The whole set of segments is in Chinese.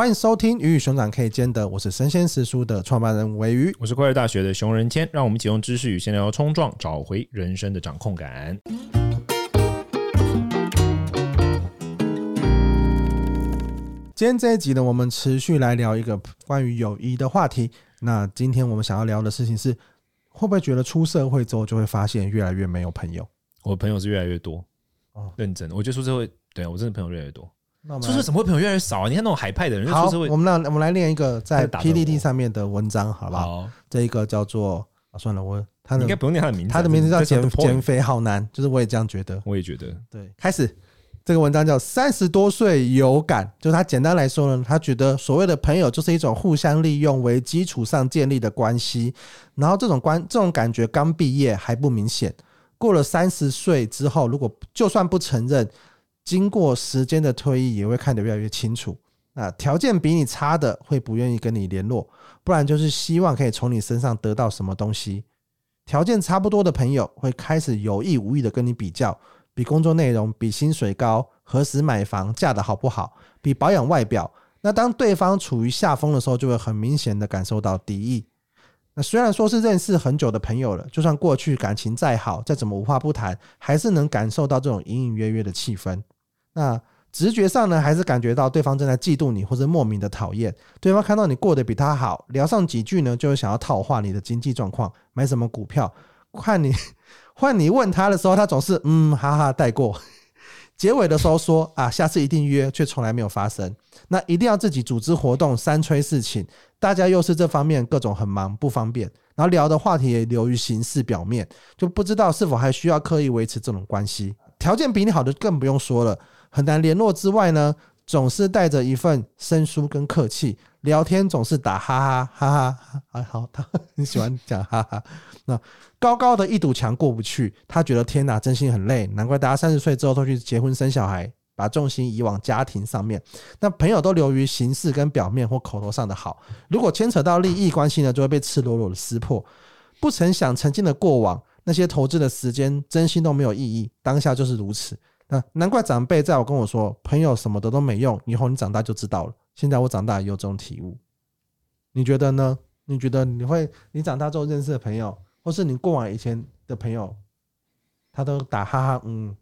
欢迎收听《鱼与熊掌可以兼得》，我是生鲜时书的创办人鮪鱼，我是快乐大学的熊仁谦，让我们启用知识与闲聊冲撞，找回人生的掌控感。今天这一集呢，我们持续来聊一个关于友谊的话题。那今天我们想要聊的事情是，会不会觉得出社会之后就会发现越来越没有朋友？我朋友是越来越多哦，认真，我觉得出社会，对我真的朋友越来越多。出社会怎么会朋友越来越少啊？你看那种海派的人，好，出社会我们来我们来念一个在 P D D 上面的文章，好不好？好，这一个叫做啊，算了，我他的应该不用念他的名字，他的名字叫减减肥好难，就是我也这样觉得，我也觉得。对，开始这个文章叫三十多岁有感，就是他简单来说呢，他觉得所谓的朋友就是一种互相利用为基础上建立的关系，然后这种关这种感觉刚毕业还不明显，过了三十岁之后，如果就算不承认。经过时间的推移，也会看得越来越清楚。那条件比你差的会不愿意跟你联络，不然就是希望可以从你身上得到什么东西。条件差不多的朋友会开始有意无意的跟你比较，比工作内容，比薪水高，何时买房，嫁得好不好，比保养外表。那当对方处于下风的时候，就会很明显的感受到敌意。虽然说是认识很久的朋友了，就算过去感情再好，再怎么无话不谈，还是能感受到这种隐隐约约的气氛。那直觉上呢，还是感觉到对方正在嫉妒你，或者莫名的讨厌。对方看到你过得比他好，聊上几句呢，就会想要套话你的经济状况，买什么股票。换你 换你问他的时候，他总是嗯哈哈带过。结尾的时候说啊，下次一定约，却从来没有发生。那一定要自己组织活动，三催四请，大家又是这方面各种很忙不方便，然后聊的话题也流于形式表面，就不知道是否还需要刻意维持这种关系。条件比你好的更不用说了。很难联络之外呢，总是带着一份生疏跟客气，聊天总是打哈哈哈哈，还好他很喜欢讲哈哈。那高高的一堵墙过不去，他觉得天哪，真心很累，难怪大家三十岁之后都去结婚生小孩，把重心移往家庭上面。那朋友都流于形式跟表面或口头上的好，如果牵扯到利益关系呢，就会被赤裸裸的撕破。不曾想曾经的过往，那些投资的时间，真心都没有意义，当下就是如此。那难怪长辈在我跟我说，朋友什么的都没用，以后你长大就知道了。现在我长大也有这种体悟，你觉得呢？你觉得你会，你长大之后认识的朋友，或是你过往以前的朋友，他都打哈哈嗯？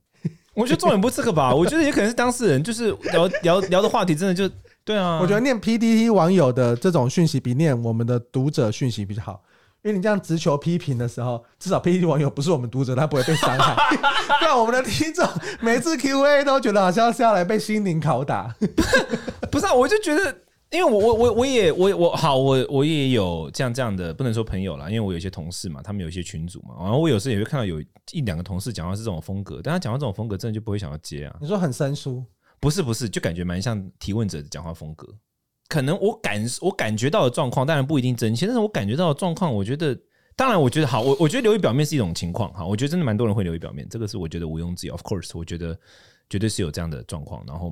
我觉得重点不是这个吧？我觉得也可能是当事人，就是聊聊聊的话题，真的就对啊。我觉得念 PDT 网友的这种讯息，比念我们的读者讯息比较好。因为你这样直球批评的时候，至少 PTT 网友不是我们读者，他不会被伤害。不然我们的听众每次 QA 都觉得好像是要来被心灵拷打。不是啊，我就觉得，因为我我我我也我我好，我我也有这样这样的，不能说朋友啦，因为我有些同事嘛，他们有一些群组嘛，然后我有时也会看到有一两个同事讲话是这种风格，但他讲话这种风格，真的就不会想要接啊。你说很生疏？不是不是，就感觉蛮像提问者的讲话风格。可能我感我感觉到的状况，当然不一定真切，但是我感觉到的状况，我觉得，当然我觉得好，我我觉得流于表面是一种情况哈，我觉得真的蛮多人会流于表面，这个是我觉得毋庸置疑，of course，我觉得绝对是有这样的状况，然后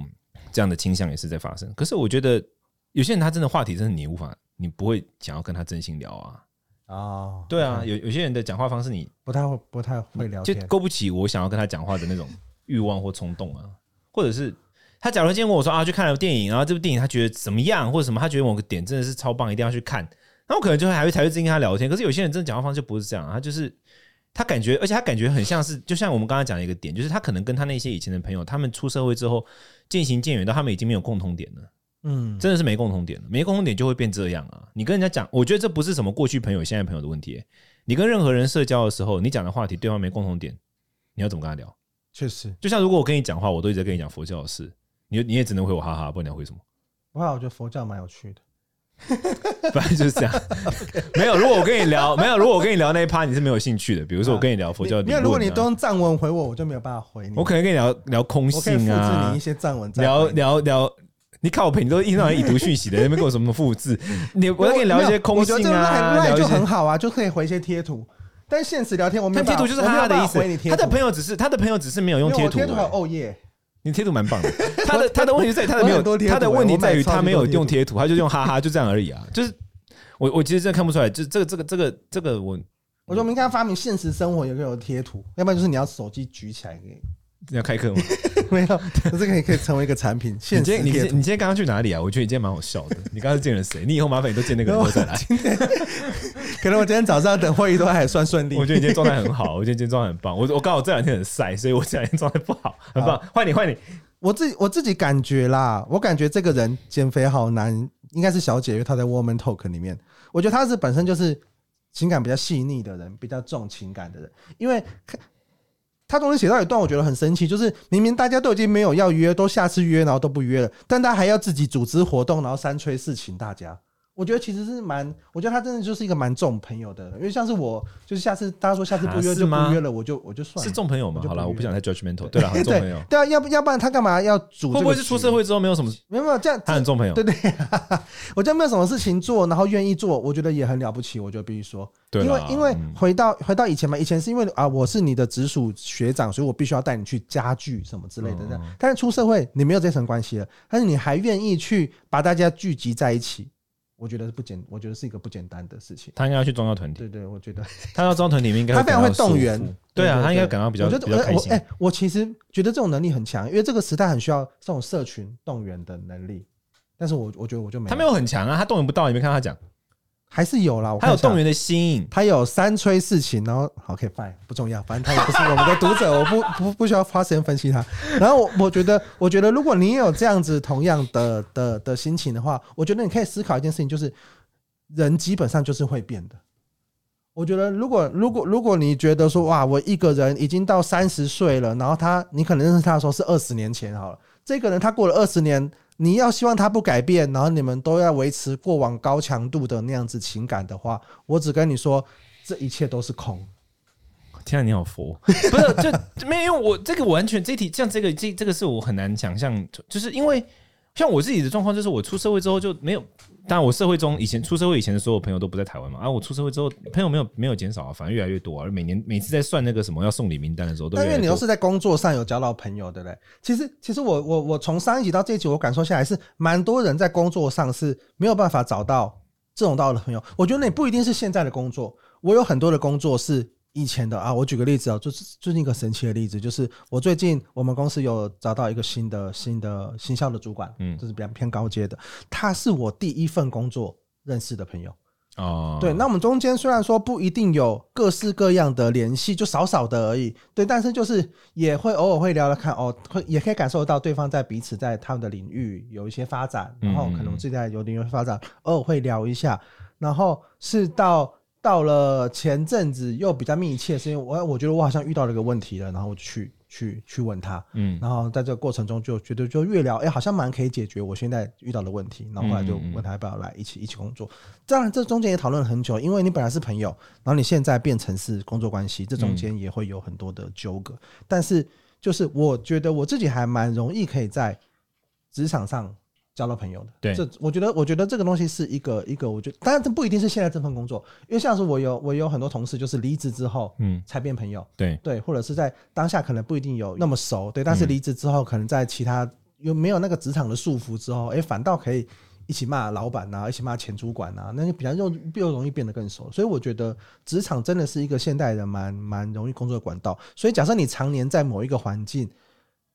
这样的倾向也是在发生。可是我觉得有些人他真的话题真的你无法，你不会想要跟他真心聊啊。哦，对啊，有有些人的讲话方式你不太会不太会聊天，就勾不起我想要跟他讲话的那种欲望或冲动啊，或者是。他假如今天跟我说啊，去看了电影，然后这部电影他觉得怎么样，或者什么，他觉得某个点真的是超棒，一定要去看。那我可能就会还会才会真跟他聊天。可是有些人真的讲话方式就不是这样，他就是他感觉，而且他感觉很像是，就像我们刚才讲的一个点，就是他可能跟他那些以前的朋友，他们出社会之后渐行渐远，到他们已经没有共同点了。嗯，真的是没共同点了，没共同点就会变这样啊。你跟人家讲，我觉得这不是什么过去朋友、现在朋友的问题。你跟任何人社交的时候，你讲的话题对方没共同点，你要怎么跟他聊？确实，就像如果我跟你讲话，我都一直在跟你讲佛教的事。你你也只能回我哈哈，不然你要回什么？不会，我觉得佛教蛮有趣的，反正就是这样。没有，如果我跟你聊，没有，如果我跟你聊那一趴，你是没有兴趣的。比如说，我跟你聊佛教，因为如果你都用藏文回我，我就没有办法回你。我可能跟你聊聊空性啊，复制你一些藏文，聊聊聊。你靠北，你都一天到晚已读讯息的，那边跟我什么复制？你我要跟你聊一些空性啊，聊就很好啊，就可以回一些贴图。但现实聊天，我们贴图就是他的意思。他的朋友只是他的朋友只是没有用贴图。贴图还有哦耶。你贴图蛮棒的，他的他的问题在于他的没有，他的问题在于他没有用贴图，他就用哈哈，就这样而已啊。就是我我其实真的看不出来，就这个这个这个这个我，我说我们应该发明现实生活有没有贴图，要不然就是你要手机举起来给，你要开课吗？没有，这个也可以成为一个产品。现你今天你你今天刚刚去哪里啊？我觉得你今天蛮好笑的。你刚刚见了谁？你以后麻烦你都见那个人再来。可能我今天早上等会议都还算顺利。我觉得你今天状态很好，我觉得今天状态很棒。我我刚好这两天很晒，所以我这两天状态不好，很棒。换你换你，我自己我自己感觉啦，我感觉这个人减肥好难，应该是小姐，因为她在 Woman Talk 里面，我觉得她是本身就是情感比较细腻的人，比较重情感的人，因为。他中间写到一段，我觉得很生气，就是明明大家都已经没有要约，都下次约，然后都不约了，但他还要自己组织活动，然后三催四请大家。我觉得其实是蛮，我觉得他真的就是一个蛮重朋友的人，因为像是我，就是下次大家说下次不约就不约了，我就我就算了。是重朋友嘛？好了，我不想太 judgmental。对了，很重朋友。对啊，要不要不然他干嘛要组？会不会是出社会之后没有什么？没有没有这样，他很重朋友。对对，我觉得没有什么事情做，然后愿意做，我觉得也很了不起。我就必须说，因为因为回到回到以前嘛，以前是因为啊，我是你的直属学长，所以我必须要带你去家具什么之类的这样。但是出社会，你没有这层关系了，但是你还愿意去把大家聚集在一起。我觉得是不简，我觉得是一个不简单的事情。他应该要去宗教团体。对对，我觉得 他要宗教团体，应该他非常会动员。对啊，他应该感到比较比较开心。哎，我其实觉得这种能力很强，因为这个时代很需要这种社群动员的能力。但是我我觉得我就没有。他没有很强啊，他动员不到，你没看到他讲。还是有啦，他有动员的心，他有三催四请，然后好可以 fine，不重要，反正他也不是我们的读者，我不不不需要花时间分析他。然后我我觉得，我觉得如果你有这样子同样的的的心情的话，我觉得你可以思考一件事情，就是。人基本上就是会变的。我觉得，如果如果如果你觉得说，哇，我一个人已经到三十岁了，然后他，你可能认识他的时候是二十年前好了。这个人他过了二十年，你要希望他不改变，然后你们都要维持过往高强度的那样子情感的话，我只跟你说，这一切都是空。天啊，你好佛！不是，就没有，因为我这个完全这题像这个这这个是我很难想象，就是因为像我自己的状况，就是我出社会之后就没有。但我社会中以前出社会以前的所有朋友都不在台湾嘛，啊，我出社会之后朋友没有没有减少啊，反而越来越多啊。每年每次在算那个什么要送礼名单的时候，都因为你都是在工作上有交到朋友，对不对？其实其实我我我从上一集到这一集，我感受下来是蛮多人在工作上是没有办法找到这种道的朋友。我觉得那不一定是现在的工作，我有很多的工作是。以前的啊，我举个例子啊，就是最近一个神奇的例子，就是我最近我们公司有找到一个新的新的新校的主管，嗯，就是比较偏高阶的，他是我第一份工作认识的朋友哦。对，那我们中间虽然说不一定有各式各样的联系，就少少的而已，对，但是就是也会偶尔会聊聊看哦，会也可以感受到对方在彼此在他们的领域有一些发展，然后可能自己在有领域发展，偶尔会聊一下，然后是到。到了前阵子又比较密切，是因为我我觉得我好像遇到了一个问题了，然后我就去去去问他，嗯，然后在这个过程中就觉得就越聊，哎、欸，好像蛮可以解决我现在遇到的问题，然后后来就问他要不要来一起一起工作。当然这中间也讨论了很久，因为你本来是朋友，然后你现在变成是工作关系，这中间也会有很多的纠葛。但是就是我觉得我自己还蛮容易可以在职场上。交到朋友的，对，这我觉得，我觉得这个东西是一个一个，我觉得当然这不一定是现在这份工作，因为像是我有我有很多同事，就是离职之后，嗯，才变朋友，对。对，或者是在当下可能不一定有那么熟，对，但是离职之后，可能在其他又没有那个职场的束缚之后，哎，反倒可以一起骂老板呐，一起骂前主管呐，那就比较又又容易变得更熟，所以我觉得职场真的是一个现代人蛮蛮容易工作的管道，所以假设你常年在某一个环境。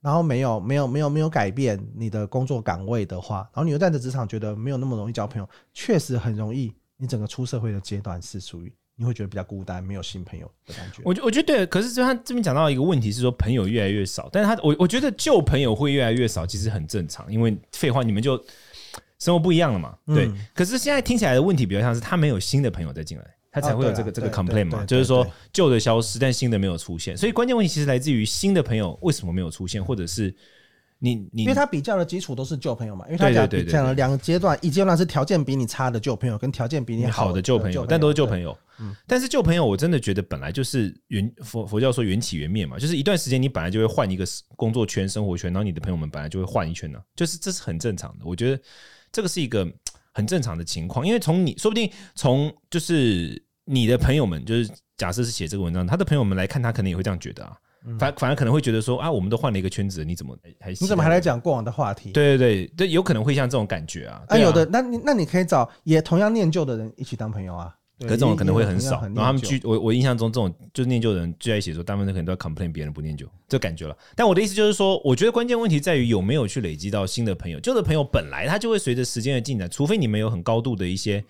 然后没有没有没有没有改变你的工作岗位的话，然后你又在这职场觉得没有那么容易交朋友，确实很容易。你整个出社会的阶段是属于你会觉得比较孤单，没有新朋友的感觉。我觉我觉得对，可是就他这边讲到一个问题是说朋友越来越少，但是他我我觉得旧朋友会越来越少，其实很正常，因为废话你们就生活不一样了嘛。对，嗯、可是现在听起来的问题比较像是他没有新的朋友再进来。他才会有这个这个 complaint 嘛，就是说旧的消失，但新的没有出现，所以关键问题其实来自于新的朋友为什么没有出现，或者是你你，因为他比较的基础都是旧朋友嘛，因为他讲讲了两个阶段，一阶段是条件比你差的旧朋友，跟条件比你好的旧朋友，但都是旧朋友。嗯，但是旧朋友我真的觉得本来就是缘佛佛教说缘起缘灭嘛，就是一段时间你本来就会换一个工作圈、生活圈，然后你的朋友们本来就会换一圈呢，就是这是很正常的。我觉得这个是一个。很正常的情况，因为从你说不定从就是你的朋友们，就是假设是写这个文章，他的朋友们来看，他可能也会这样觉得啊，反反而可能会觉得说啊，我们都换了一个圈子，你怎么还你怎么还来讲过往的话题？对对对，有可能会像这种感觉啊。啊，有的，那你那你可以找也同样念旧的人一起当朋友啊。可这种可能会很少。然后他们聚，我我印象中这种就是念旧的人聚在一起的时候，大部分可能都要 complain 别人不念旧，这感觉了。但我的意思就是说，我觉得关键问题在于有没有去累积到新的朋友。旧的朋友本来他就会随着时间的进展，除非你们有很高度的一些。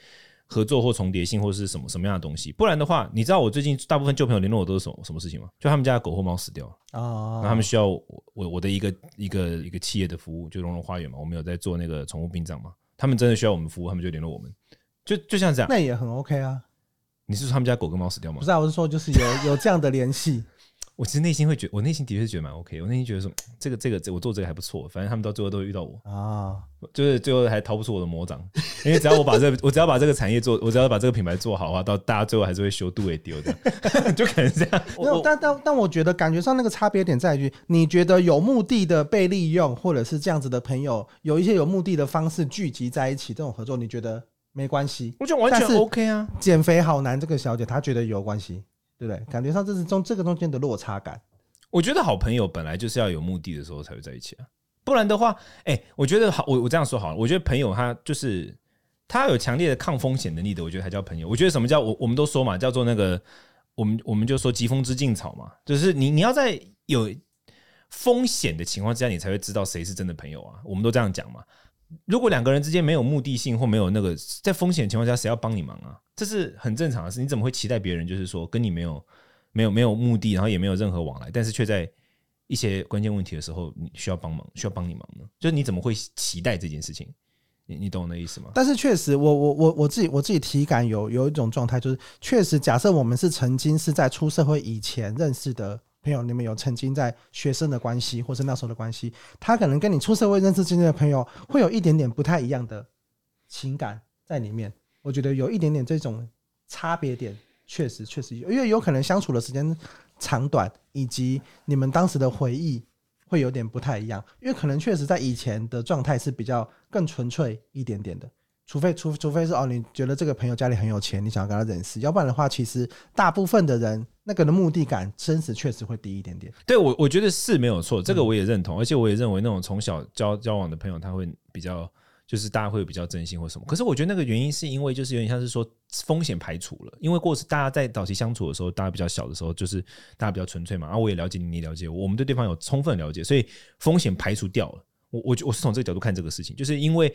合作或重叠性，或是什么什么样的东西？不然的话，你知道我最近大部分旧朋友联络我都是什么什么事情吗？就他们家的狗或猫死掉了啊，然后他们需要我我的一个一个一个企业的服务，就融融花园嘛，我们有在做那个宠物殡葬嘛，他们真的需要我们服务，他们就联络我们，就就像这样，那也很 OK 啊。你是说他们家狗跟猫死掉吗？不是啊，我是说就是有 有这样的联系。我其实内心会觉得，我内心的确是觉得蛮 OK。我内心觉得说，这个这个这我做这个还不错。反正他们到最后都会遇到我啊，就是最后还逃不出我的魔掌。因为只要我把这个，我只要把这个产业做，我只要把这个品牌做好的话，到大家最后还是会修度也丢的，就可能这样。没有，但但但我觉得感觉上那个差别点在于，你觉得有目的的被利用，或者是这样子的朋友，有一些有目的的方式聚集在一起，这种合作，你觉得没关系？我觉得完全 OK 啊。减肥好难，这个小姐她觉得有关系。对不对？感觉上这是中这个中间的落差感。我觉得好朋友本来就是要有目的的时候才会在一起啊，不然的话，哎，我觉得好，我我这样说好了，我觉得朋友他就是他有强烈的抗风险能力的，我觉得才叫朋友。我觉得什么叫我我们都说嘛，叫做那个我们我们就说疾风知劲草嘛，就是你你要在有风险的情况之下，你才会知道谁是真的朋友啊。我们都这样讲嘛。如果两个人之间没有目的性或没有那个在风险情况下，谁要帮你忙啊？这是很正常的事。你怎么会期待别人就是说跟你没有没有没有目的，然后也没有任何往来，但是却在一些关键问题的时候你需要帮忙，需要帮你忙呢？就是你怎么会期待这件事情？你你懂我的意思吗？但是确实我，我我我我自己我自己体感有有一种状态，就是确实，假设我们是曾经是在出社会以前认识的。朋友，你们有曾经在学生的关系，或是那时候的关系，他可能跟你出社会认识之间的朋友，会有一点点不太一样的情感在里面。我觉得有一点点这种差别点，确实确实有，因为有可能相处的时间长短，以及你们当时的回忆会有点不太一样。因为可能确实在以前的状态是比较更纯粹一点点的。除非除除非是哦，你觉得这个朋友家里很有钱，你想要跟他认识，要不然的话，其实大部分的人那个的目的感，真实确实会低一点点。对我，我觉得是没有错，这个我也认同，而且我也认为那种从小交交往的朋友，他会比较就是大家会比较真心或什么。可是我觉得那个原因是因为就是有点像是说风险排除了，因为过去大家在早期相处的时候，大家比较小的时候，就是大家比较纯粹嘛，然后我也了解你，你也了解我，我们对对方有充分了解，所以风险排除掉了。我我我是从这个角度看这个事情，就是因为。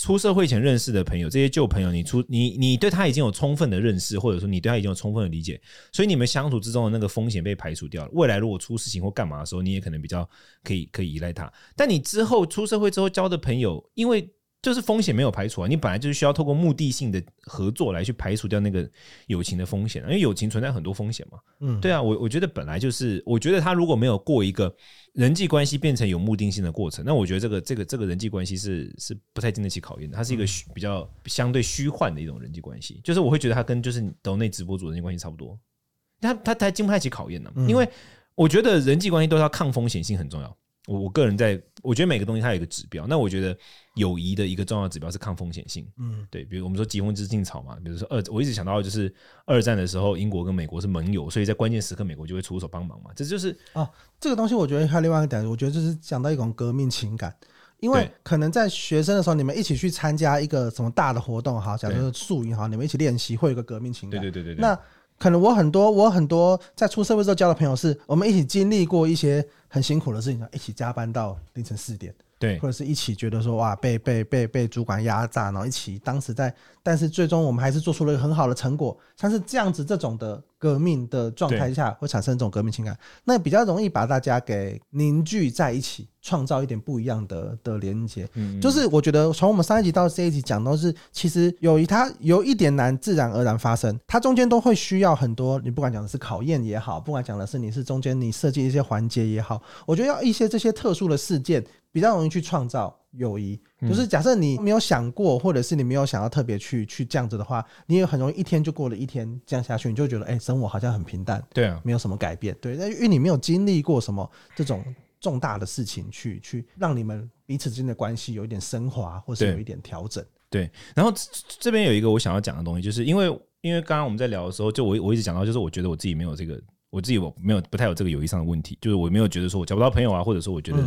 出社会前认识的朋友，这些旧朋友，你出你你对他已经有充分的认识，或者说你对他已经有充分的理解，所以你们相处之中的那个风险被排除掉了。未来如果出事情或干嘛的时候，你也可能比较可以可以依赖他。但你之后出社会之后交的朋友，因为就是风险没有排除啊，你本来就是需要透过目的性的合作来去排除掉那个友情的风险，因为友情存在很多风险嘛。嗯，对啊，我我觉得本来就是，我觉得他如果没有过一个人际关系变成有目的性的过程，那我觉得这个这个这个人际关系是是不太经得起考验的，它是一个比较相对虚幻的一种人际关系。就是我会觉得它跟就是抖内直播主人际关系差不多，他他他经不太起考验呢，因为我觉得人际关系都要抗风险性很重要。我我个人在，我觉得每个东西它有一个指标。那我觉得友谊的一个重要指标是抗风险性。嗯，对，比如我们说疾风知劲草嘛，比如说二，我一直想到就是二战的时候，英国跟美国是盟友，所以在关键时刻，美国就会出手帮忙嘛。这就是啊，这个东西我觉得还有另外一个点，我觉得就是讲到一种革命情感，因为可能在学生的时候，你们一起去参加一个什么大的活动，哈，假如说宿营哈，你们一起练习，会有一个革命情感。对对对对，对。那可能我很多我很多在出社会之后交的朋友，是我们一起经历过一些很辛苦的事情，一起加班到凌晨四点，对，或者是一起觉得说哇被被被被主管压榨，然后一起当时在，但是最终我们还是做出了一个很好的成果，像是这样子这种的革命的状态下会产生一种革命情感，那比较容易把大家给凝聚在一起。创造一点不一样的的连接，嗯，就是我觉得从我们上一集到这一集讲都是，其实友谊它有一点难自然而然发生，它中间都会需要很多，你不管讲的是考验也好，不管讲的是你是中间你设计一些环节也好，我觉得要一些这些特殊的事件比较容易去创造友谊。就是假设你没有想过，或者是你没有想要特别去去这样子的话，你也很容易一天就过了一天这样下去，你就会觉得哎，生活好像很平淡，对啊，没有什么改变，对，但因为你没有经历过什么这种。重大的事情去去让你们彼此之间的关系有一点升华，或是有一点调整。对，然后这边有一个我想要讲的东西，就是因为因为刚刚我们在聊的时候，就我我一直讲到，就是我觉得我自己没有这个我自己我没有不太有这个友谊上的问题，就是我没有觉得说我交不到朋友啊，或者说我觉得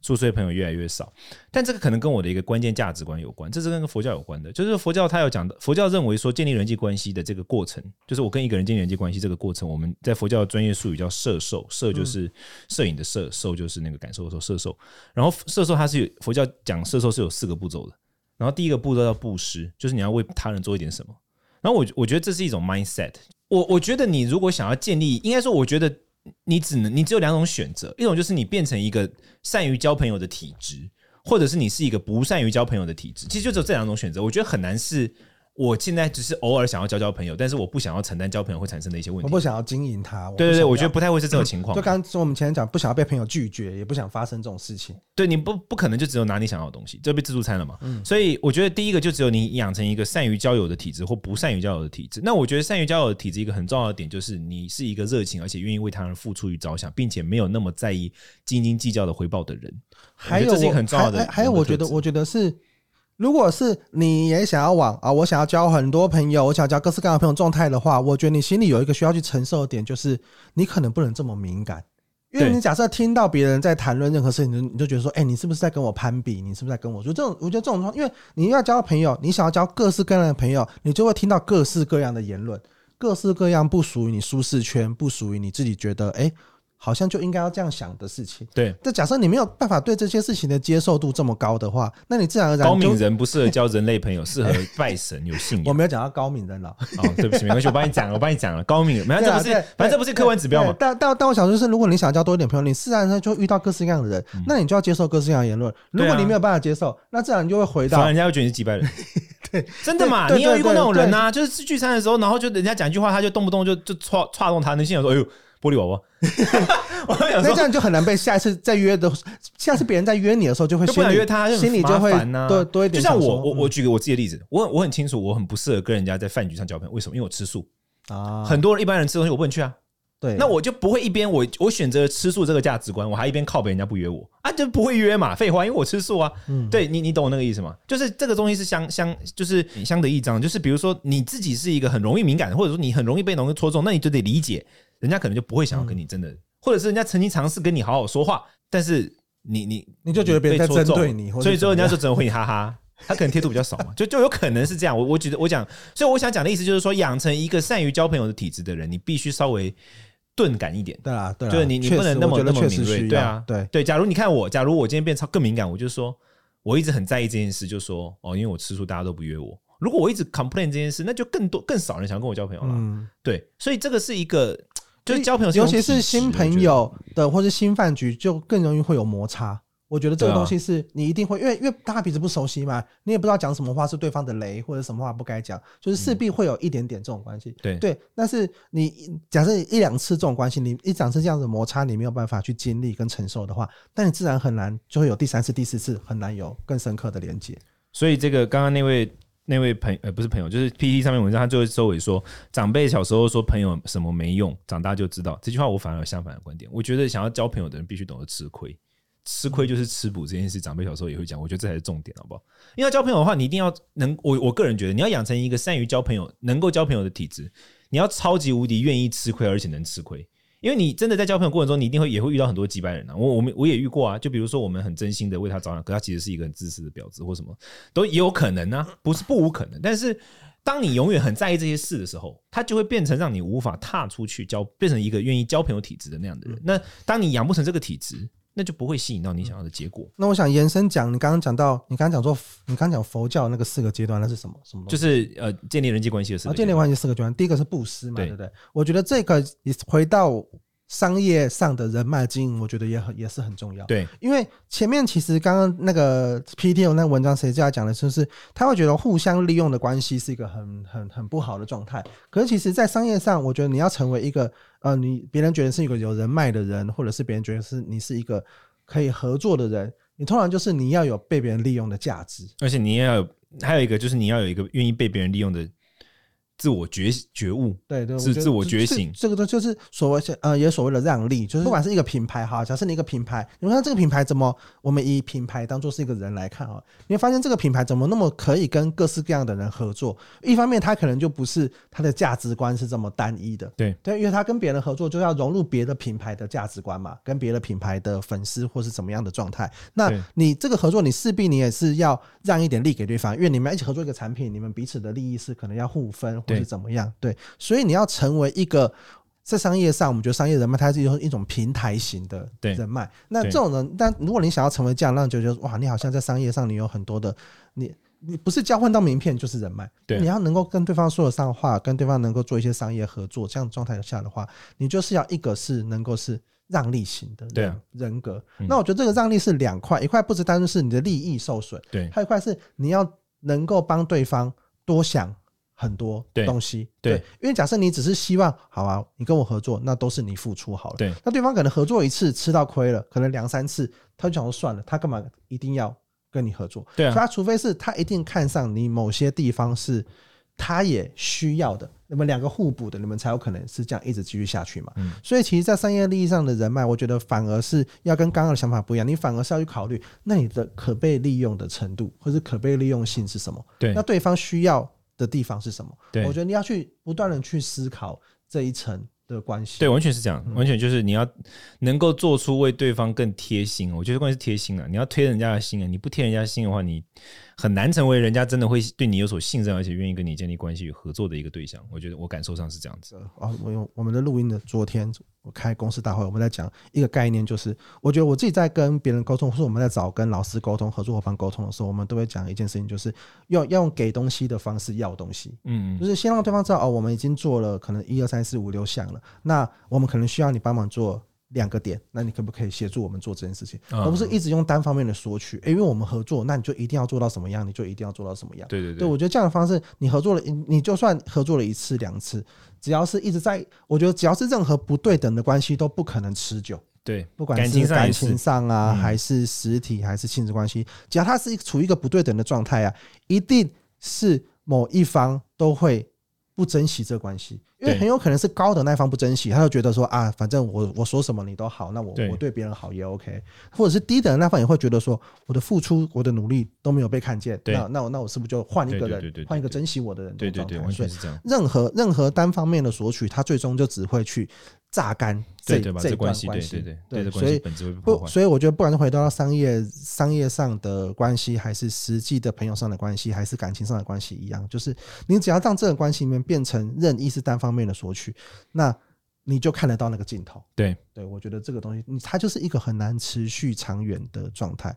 出社会朋友越来越少。嗯、但这个可能跟我的一个关键价值观有关，这是跟佛教有关的。就是佛教它有讲的，佛教认为说建立人际关系的这个过程，就是我跟一个人建立人际关系这个过程，我们在佛教的专业术语叫摄受，摄就是摄影的摄，受就是那个感受的时候摄受。然后摄受它是有佛教讲摄受是有四个步骤的，然后第一个步骤叫布施，就是你要为他人做一点什么。然后我我觉得这是一种 mindset。我我觉得你如果想要建立，应该说，我觉得你只能你只有两种选择，一种就是你变成一个善于交朋友的体质，或者是你是一个不善于交朋友的体质。其实就只有这两种选择，我觉得很难是。我现在只是偶尔想要交交朋友，但是我不想要承担交朋友会产生的一些问题。我不想要经营它。对对对，我觉得不太会是这种情况。就刚刚说我们前面讲，不想要被朋友拒绝，也不想发生这种事情。对，你不不可能就只有拿你想要的东西，就被自助餐了嘛。嗯。所以我觉得第一个就只有你养成一个善于交友的体质，或不善于交友的体质。那我觉得善于交友的体质一个很重要的点就是你是一个热情而且愿意为他人付出与着想，并且没有那么在意斤斤计较的回报的人。还有这是一个很重要的。还有，我觉得，我觉得是。如果是你也想要往啊，我想要交很多朋友，我想要交各式各样的朋友状态的话，我觉得你心里有一个需要去承受的点，就是你可能不能这么敏感，因为你假设听到别人在谈论任何事情，你就觉得说，哎，你是不是在跟我攀比？你是不是在跟我说这种？我觉得这种状况，因为你要交朋友，你想要交各式各样的朋友，你就会听到各式各样的言论，各式各样不属于你舒适圈，不属于你自己觉得，哎。好像就应该要这样想的事情。对，这假设你没有办法对这些事情的接受度这么高的话，那你自然而然高敏人不适合交人类朋友，适合拜神有信仰。我没有讲到高敏人了。哦，对不起，没关系，我帮你讲了，我帮你讲了。高敏人，反正这不是，反正这不是客观指标嘛。但但但我想说，就是如果你想交多一点朋友，你自然而然就遇到各式各样的人，那你就要接受各式各样的言论。如果你没有办法接受，那自然就会回到，人家会觉得你是几百人。对，真的嘛？你有遇过那种人呐？就是聚餐的时候，然后就人家讲一句话，他就动不动就就戳戳动他，内心想说：“哎呦。”玻璃娃娃，那这样就很难被下一次再约的，下次别人再约你的时候，就会就不想约他，心里就会多多一点。就像我，我我举个我自己的例子，我我很清楚，我很不适合跟人家在饭局上交朋友。为什么？因为我吃素啊。很多人一般人吃东西，我不能去啊。对，那我就不会一边我我选择吃素这个价值观，我还一边靠北人家不约我啊，就不会约嘛。废话，因为我吃素啊。嗯，对你你懂我那个意思吗？就是这个东西是相相就是相得益彰。就是比如说你自己是一个很容易敏感的，或者说你很容易被东西戳中，那你就得理解。人家可能就不会想要跟你真的，嗯、或者是人家曾经尝试跟你好好说话，但是你你你就觉得别人在针对你，所以之后人家就只能回你哈哈。他可能贴图比较少嘛，就就有可能是这样。我我觉得我讲，所以我想讲的意思就是说，养成一个善于交朋友的体质的人，你必须稍微钝感一点。对啊，对啊，就是你你不能那么那么敏锐。对啊，对对。假如你看我，假如我今天变超更敏感，我就说我一直很在意这件事，就说哦，因为我吃醋，大家都不约我。如果我一直 complain 这件事，那就更多更少人想跟我交朋友了。嗯，对，所以这个是一个。就是交朋友，尤其是新朋友的，或是新饭局，就更容易会有摩擦。我觉得这个东西是你一定会，因为因为大家彼此不熟悉嘛，你也不知道讲什么话是对方的雷，或者什么话不该讲，就是势必会有一点点这种关系。对对，但是你假设一两次这种关系，你一两次这样子摩擦，你没有办法去经历跟承受的话，那你自然很难就会有第三次、第四次，很难有更深刻的连接。所以这个刚刚那位。那位朋呃不是朋友，就是 PTT 上面文章，他就会收尾说，长辈小时候说朋友什么没用，长大就知道。这句话我反而有相反的观点，我觉得想要交朋友的人必须懂得吃亏，吃亏就是吃补这件事。长辈小时候也会讲，我觉得这才是重点，好不好？因为要交朋友的话，你一定要能，我我个人觉得你要养成一个善于交朋友、能够交朋友的体质，你要超级无敌愿意吃亏，而且能吃亏。因为你真的在交朋友过程中，你一定会也会遇到很多几百人啊。我我们我也遇过啊。就比如说，我们很真心的为他着想，可他其实是一个很自私的婊子或什么，都也有可能啊，不是不无可能。但是，当你永远很在意这些事的时候，他就会变成让你无法踏出去交，变成一个愿意交朋友体质的那样的人。那当你养不成这个体质，那就不会吸引到你想要的结果。那我想延伸讲，你刚刚讲到，你刚刚讲说，你刚刚讲佛教那个四个阶段，那是什么？什么？就是呃，建立人际关系的四个阶段。建立关系四个阶段，第一个是布施嘛，对不对？我觉得这个也回到。商业上的人脉经营，我觉得也很也是很重要。对，因为前面其实刚刚那个 PTT 有那个文章，谁在讲的就是他会觉得互相利用的关系是一个很很很不好的状态。可是其实，在商业上，我觉得你要成为一个呃，你别人觉得是一个有人脉的人，或者是别人觉得是你是一个可以合作的人，你通常就是你要有被别人利用的价值，而且你要有还有一个就是你要有一个愿意被别人利用的。自我觉觉悟，对对，是自我觉醒。这个都就是所谓呃，也所谓的让利，就是不管是一个品牌哈，假设你一个品牌，你看这个品牌怎么，我们以品牌当做是一个人来看啊，你会发现这个品牌怎么那么可以跟各式各样的人合作？一方面，它可能就不是它的价值观是这么单一的，对对，因为它跟别人合作就要融入别的品牌的价值观嘛，跟别的品牌的粉丝或是怎么样的状态。那你这个合作，你势必你也是要让一点利给对方，因为你们一起合作一个产品，你们彼此的利益是可能要互分。是怎么样？对，所以你要成为一个在商业上，我们觉得商业人脉，它是一种一种平台型的人脉。那这种人，但如果你想要成为这样，让就觉得哇，你好像在商业上，你有很多的，你你不是交换到名片就是人脉。对，你要能够跟对方说得上话，跟对方能够做一些商业合作，这样状态下的话，你就是要一个是能够是让利型的人人格。那我觉得这个让利是两块，一块不只单纯是你的利益受损，对，还有一块是你要能够帮对方多想。很多东西，对，对，因为假设你只是希望，好啊，你跟我合作，那都是你付出好了，对，那对方可能合作一次吃到亏了，可能两三次，他就想说算了，他干嘛一定要跟你合作？对啊，他除非是他一定看上你某些地方是他也需要的，那么两个互补的，你们才有可能是这样一直继续下去嘛。嗯，所以其实，在商业利益上的人脉，我觉得反而是要跟刚刚的想法不一样，你反而是要去考虑，那你的可被利用的程度，或是可被利用性是什么？对，那对方需要。的地方是什么？对，我觉得你要去不断的去思考这一层的关系。对，完全是这样，完全就是你要能够做出为对方更贴心。我觉得关键是贴心啊，你要推人家的心啊，你不贴人家心的话，你。很难成为人家真的会对你有所信任，而且愿意跟你建立关系与合作的一个对象。我觉得我感受上是这样子。啊，我用我们的录音的昨天，我开公司大会，我们在讲一个概念，就是我觉得我自己在跟别人沟通，或者我们在找跟老师沟通、合作伙伴沟通的时候，我们都会讲一件事情，就是要要用给东西的方式要东西。嗯，就是先让对方知道哦，我们已经做了可能一二三四五六项了，那我们可能需要你帮忙做。两个点，那你可不可以协助我们做这件事情，而不是一直用单方面的索取？因为我们合作，那你就一定要做到什么样，你就一定要做到什么样。对对对，对我觉得这样的方式，你合作了，你就算合作了一次两次，只要是一直在，我觉得只要是任何不对等的关系，都不可能持久。对，不管是感情上啊，还是实体，还是亲子关系，只要它是处于一个不对等的状态啊，一定是某一方都会。不珍惜这关系，因为很有可能是高的那方不珍惜，他就觉得说啊，反正我我说什么你都好，那我我对别人好也 OK，或者是低的那方也会觉得说，我的付出我的努力都没有被看见，那那我那我是不是就换一个人，换一个珍惜我的人？对对对，完全是这样。任何任何单方面的索取，他最终就只会去。榨干这这段关系，对对对对，所以不，所以我觉得不管是回到商业商业上的关系，还是实际的朋友上的关系，还是感情上的关系一样，就是你只要让这个关系里面变成任意是单方面的索取，那你就看得到那个尽头。对对，我觉得这个东西，它就是一个很难持续长远的状态。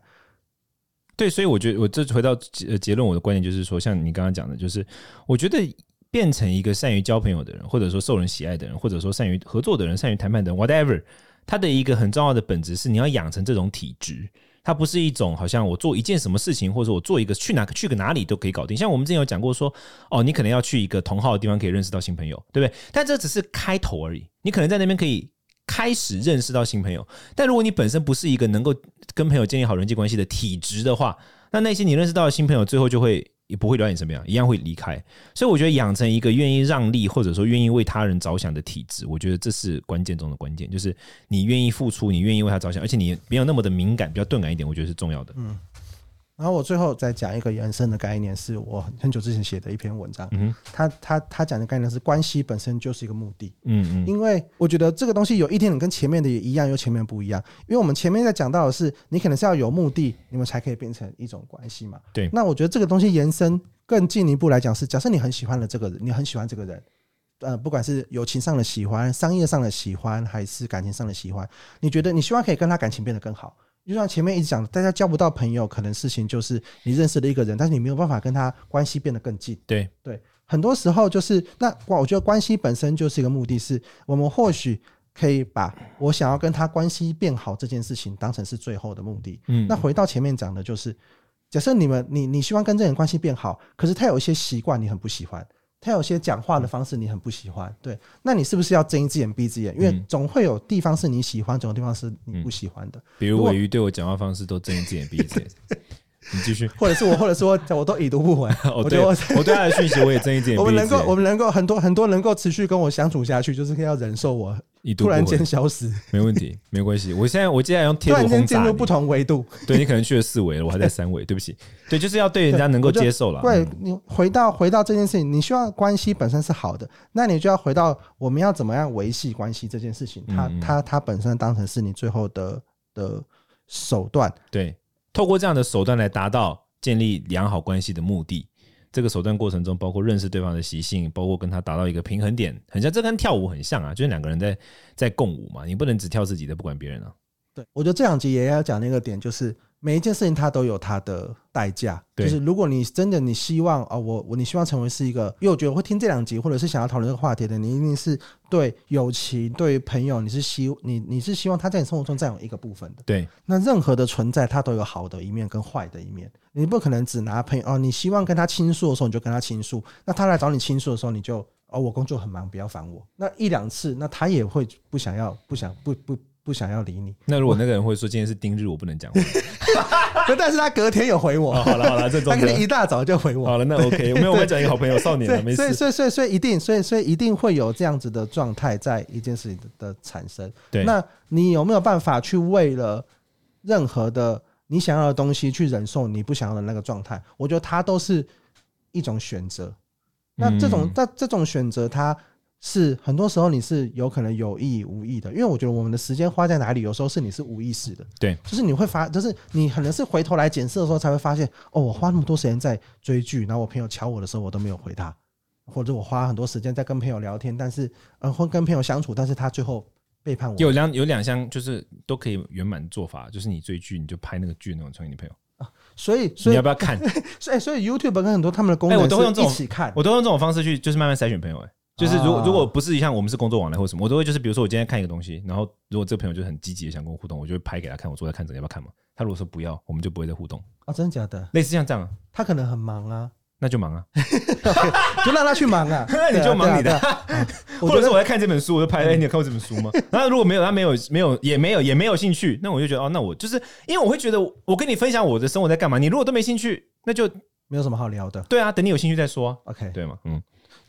对，所以我觉得我这回到结结论，我的观点就是说，像你刚刚讲的，就是我觉得。变成一个善于交朋友的人，或者说受人喜爱的人，或者说善于合作的人，善于谈判的人，whatever，他的一个很重要的本质是你要养成这种体质。它不是一种好像我做一件什么事情，或者我做一个去哪去个哪里都可以搞定。像我们之前有讲过说，哦，你可能要去一个同号的地方可以认识到新朋友，对不对？但这只是开头而已。你可能在那边可以开始认识到新朋友，但如果你本身不是一个能够跟朋友建立好人际关系的体质的话，那那些你认识到的新朋友最后就会。也不会了解什么样，一样会离开。所以我觉得养成一个愿意让利，或者说愿意为他人着想的体质，我觉得这是关键中的关键，就是你愿意付出，你愿意为他着想，而且你没有那么的敏感，比较钝感一点，我觉得是重要的。嗯。然后我最后再讲一个延伸的概念，是我很久之前写的一篇文章。嗯，他他他讲的概念是关系本身就是一个目的。嗯嗯，因为我觉得这个东西有一点点跟前面的也一样，又前面不一样。因为我们前面在讲到的是，你可能是要有目的，你们才可以变成一种关系嘛。对。那我觉得这个东西延伸更进一步来讲是，假设你很喜欢的这个人，你很喜欢这个人，呃，不管是友情上的喜欢、商业上的喜欢，还是感情上的喜欢，你觉得你希望可以跟他感情变得更好。就像前面一直讲，大家交不到朋友，可能事情就是你认识了一个人，但是你没有办法跟他关系变得更近。对对，很多时候就是那，我觉得关系本身就是一个目的，是我们或许可以把我想要跟他关系变好这件事情当成是最后的目的。嗯，那回到前面讲的，就是假设你们你你希望跟这个人关系变好，可是他有一些习惯你很不喜欢。他有些讲话的方式你很不喜欢，对，那你是不是要睁一只眼闭一只眼？因为总会有地方是你喜欢，总有地方是你不喜欢的。比如尾鱼对我讲话方式都睁一只眼闭一只眼。你继续，或者是我，或者说我，都已读不回。我对我我对他的讯息我也睁一只眼闭一只眼。我们能够，我们能够很多很多能够持续跟我相处下去，就是要忍受我突然间消失。没问题，没关系。我现在我接下来用贴图间进入不同维度，对你可能去了四维了，我还在三维。对不起，对，就是要对人家能够接受了。对，你回到回到这件事情，你希望关系本身是好的，那你就要回到我们要怎么样维系关系这件事情。它它它本身当成是你最后的的手段。对，透过这样的手段来达到。建立良好关系的目的，这个手段过程中包括认识对方的习性，包括跟他达到一个平衡点，很像这跟跳舞很像啊，就是两个人在在共舞嘛，你不能只跳自己的，不管别人啊。对，我觉得这两集也要讲那个点，就是。每一件事情它都有它的代价，就是如果你真的你希望啊，我我你希望成为是一个，因为我觉得会听这两集或者是想要讨论这个话题的，你一定是对友情、对朋友，你是希你你是希望他在你生活中占有一个部分的。对，那任何的存在，它都有好的一面跟坏的一面，你不可能只拿朋友哦，你希望跟他倾诉的时候你就跟他倾诉，那他来找你倾诉的时候你就哦，我工作很忙，不要烦我。那一两次，那他也会不想要，不想不不。不想要理你。那如果那个人会说今天是丁日，我不能讲话。但是他隔天有回我。哦、好了好了，这他可能一大早就回我。好了，那 OK。我没有，我讲一个好朋友，少年了，没事。所以所以所以一定，所以所以一定会有这样子的状态在一件事情的产生。对。那你有没有办法去为了任何的你想要的东西去忍受你不想要的那个状态？我觉得它都是一种选择。那这种那、嗯、这种选择，它。是很多时候你是有可能有意无意的，因为我觉得我们的时间花在哪里，有时候是你是无意识的。对，就是你会发，就是你可能是回头来检视的时候才会发现，哦，我花那么多时间在追剧，然后我朋友敲我的时候我都没有回他，或者我花很多时间在跟朋友聊天，但是呃，或跟朋友相处，但是他最后背叛我。有两有两项就是都可以圆满做法，就是你追剧你就拍那个剧那种传给你朋友啊，所以所以你要不要看？所以所以 YouTube 跟很多他们的功能，我都会用这种一起看，我都用这种方式去就是慢慢筛选朋友，哎。就是如果如果不是像我们是工作往来或什么，我都会就是比如说我今天看一个东西，然后如果这个朋友就很积极的想跟我互动，我就会拍给他看，我坐在看着要不要看嘛？他如果说不要，我们就不会再互动啊？真的假的？类似像这样，他可能很忙啊，那就忙啊，就让他去忙啊，那你就忙你的。或者是我在看这本书，我就拍，哎，你有看过这本书吗？然后如果没有，他没有没有也没有也没有兴趣，那我就觉得哦，那我就是因为我会觉得我跟你分享我的生活在干嘛，你如果都没兴趣，那就没有什么好聊的。对啊，等你有兴趣再说。OK，对吗？嗯。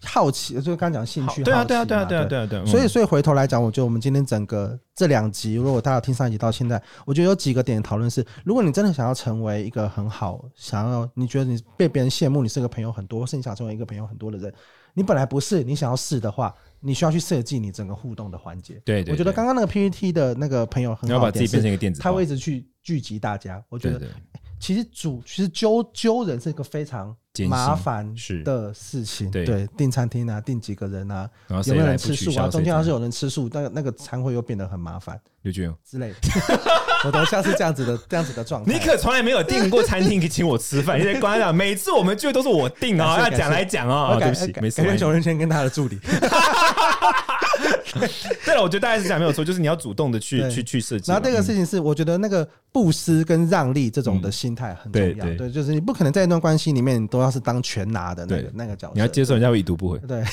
好奇，就是刚讲兴趣。对啊，对啊，对啊，对啊，对啊，对。所以，所以回头来讲，我觉得我们今天整个这两集，如果大家听上一集到现在，我觉得有几个点讨论是：如果你真的想要成为一个很好，想要你觉得你被别人羡慕，你是个朋友很多，或是你想成为一个朋友很多的人，你本来不是，你想要试的话，你需要去设计你整个互动的环节。对，我觉得刚刚那个 PPT 的那个朋友很好，要把自己变成一个电子，他会一直去聚集大家。我觉得，其实主其实揪揪人是一个非常。麻烦的事情，对订餐厅啊，订几个人啊，有没有人吃素啊？中间要是有人吃素，那个那个餐会又变得很麻烦，刘俊之类的。我都像是这样子的，这样子的状态。你可从来没有订过餐厅可以请我吃饭，你在观众每次我们聚会都是我订啊，要讲来讲啊，对不起，没事。感谢熊仁谦跟他的助理。对了，我觉得大概是这样没有错，就是你要主动的去去去设计。然后这个事情是，我觉得那个布施跟让利这种的心态很重要。对，就是你不可能在一段关系里面，你都要是当全拿的那个那个角色。你要接受人家会已读不回。对，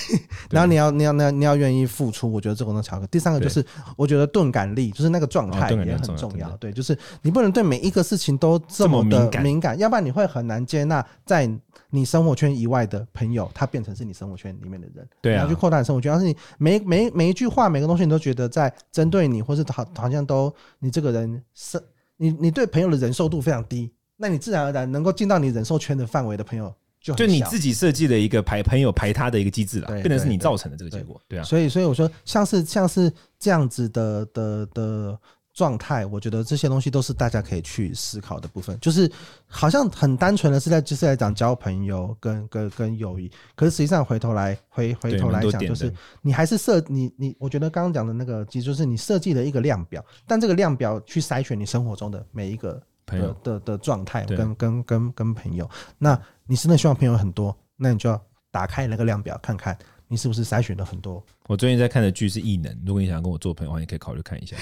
然后你要你要你要你要愿意付出。我觉得这种的巧克。第三个就是，我觉得钝感力，就是那个状态也很重要。对，就是你不能对每一个事情都这么的敏感，要不然你会很难接纳在你生活圈以外的朋友，他变成是你生活圈里面的人。对啊，去扩大你生活圈。要是你每每每一句话、每个东西，你都觉得在针对你，或是好好像都你这个人是，你你对朋友的忍受度非常低，那你自然而然能够进到你忍受圈的范围的朋友就就你自己设计的一个排朋友排他的一个机制了，变成是你造成的这个结果。对啊，所以所以我说，像是像是这样子的的的。状态，我觉得这些东西都是大家可以去思考的部分。就是好像很单纯的是在就是在讲交朋友跟跟跟友谊，可是实际上回头来回回头来讲，就是你还是设你你，我觉得刚刚讲的那个，其实就是你设计了一个量表，但这个量表去筛选你生活中的每一个朋友的的状态跟跟跟跟朋友。那你真的希望朋友很多，那你就要打开那个量表，看看你是不是筛选了很多。我最近在看的剧是《异能》，如果你想跟我做朋友的话，你可以考虑看一下。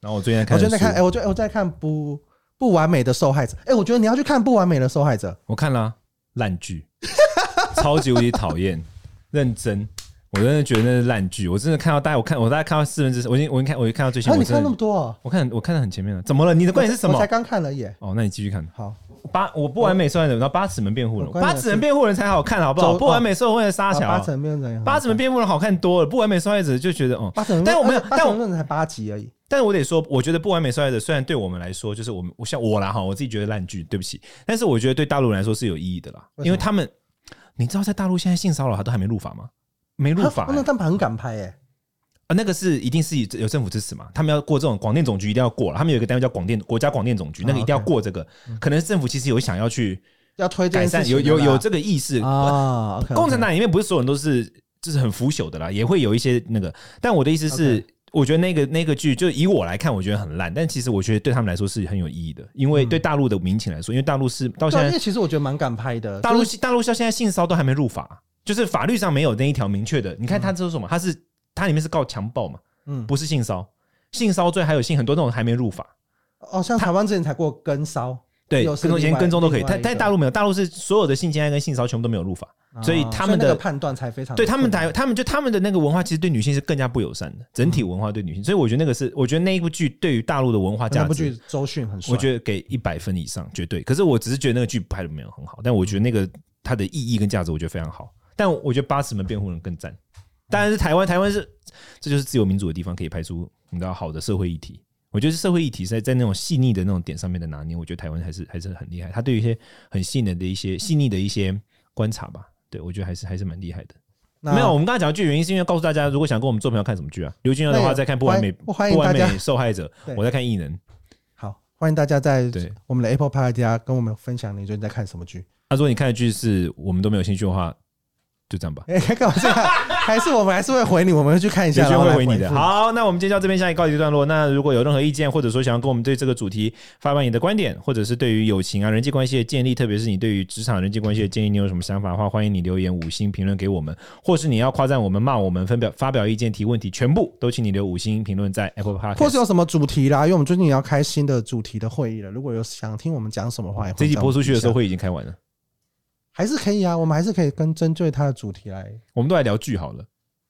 然后我最近在看，我最近在看，哎，我最我在看不不完美的受害者，哎，我觉得你要去看不完美的受害者。我看了烂剧，超级无敌讨厌，认真，我真的觉得那是烂剧。我真的看到大概，我看我大概看到四分之，我已经我已经看，我已经看到最新。那你看那么多啊？我看我看的很前面了，怎么了？你的观点是什么？我才刚看了耶。哦，那你继续看。好，八我不完美受害者，然后八尺门辩护人，八尺门辩护人才好看，好不好？不完美受害者杀小，八尺门辩护人，八尺门辩护人好看多了，不完美受害者就觉得哦，八尺但我没有，但我们才八集而已。但是我得说，我觉得不完美受害者虽然对我们来说，就是我们我像我啦哈，我自己觉得烂剧，对不起。但是我觉得对大陆人来说是有意义的啦，因为他们，你知道在大陆现在性骚扰他都还没入法吗？没入法，那他们很敢拍哎。啊，那个是一定是有政府支持嘛？他们要过这种广电总局一定要过了，他们有一个单位叫广电国家广电总局，那个一定要过这个。可能政府其实有想要去要推改善，有有有这个意识啊。共产党里面不是所有人都是就是很腐朽的啦，也会有一些那个。但我的意思是，我觉得那个那个剧，就以我来看，我觉得很烂。但其实我觉得对他们来说是很有意义的，因为对大陆的民情来说，因为大陆是到现在，其实我觉得蛮敢拍的。大陆大陆到现在性骚都还没入法，就是法律上没有那一条明确的。你看他这是什么？他是他里面是告强暴嘛？嗯，不是性骚，性骚罪还有性很多那种还没入法。哦，像台湾之前才过跟骚，对，跟踪前跟踪都可以。但但大陆没有，大陆是所有的性侵害跟性骚全部都没有入法，所以他们的判断才非常。对他们台，他们就他们的那个文化其实对女性是更加不友善的，整体文化对女性。所以我觉得那个是，我觉得那一部剧对于大陆的文化价值，那部剧周迅很，我觉得给一百分以上绝对。可是我只是觉得那个剧拍的没有很好，但我觉得那个它的意义跟价值我觉得非常好。但我觉得八尺门辩护人更赞。当然是台湾，台湾是，这就是自由民主的地方，可以拍出你知道好的社会议题。我觉得社会议题在在那种细腻的那种点上面的拿捏，我觉得台湾还是还是很厉害。他对于一些很细腻的一些细腻的一些观察吧，对我觉得还是还是蛮厉害的。没有，我们刚才讲的剧原因是因为告诉大家，如果想跟我们做朋友看什么剧啊，刘俊耀的话在看不完美不完美受害者，我在看异能。好，欢迎大家在我们的 Apple Podcast 跟我们分享你最近在看什么剧。他说你看的剧是我们都没有兴趣的话。就这样吧。哎，干嘛这样？还是我们还是会回你，我们会去看一下，有会回你的。好，那我们今天到这边，下一告一段落。那如果有任何意见，或者说想要跟我们对这个主题发表你的观点，或者是对于友情啊、人际关系的建立，特别是你对于职场人际关系的建议，你有什么想法的话，欢迎你留言五星评论给我们，或是你要夸赞我们、骂我们、分表发表意见、提问题，全部都请你留五星评论在 Apple Podcast。或是有什么主题啦，因为我们最近也要开新的主题的会议了。如果有想听我们讲什么话，这集播出去的时候会已经开完了。还是可以啊，我们还是可以跟针对他的主题来，我们都来聊剧好了，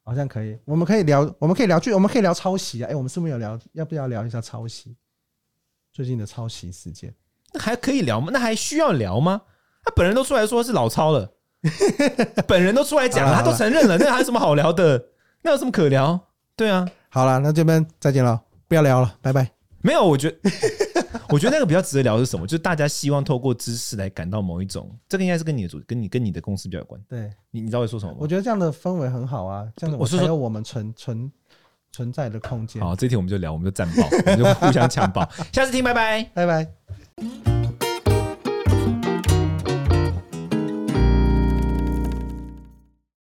好像可以，我们可以聊，我们可以聊剧，我们可以聊抄袭啊，哎，我们是不是有聊？要不要聊一下抄袭？最近的抄袭事件，那还可以聊吗？那还需要聊吗？他本人都出来说是老抄了，本人都出来讲了，他都承认了，那还有什么好聊的？那有什么可聊？对啊，好了，那这边再见了，不要聊了，拜拜。没有，我觉得。我觉得那个比较值得聊的是什么？就是大家希望透过知识来感到某一种，这个应该是跟你的主、跟你、跟你的公司比较有关。对，你你知道会说什么吗？我觉得这样的氛围很好啊，这样的我才有我们存存存在的空间。好，这题我们就聊，我们就战爆，我们就互相抢爆。下次听，拜拜，拜拜。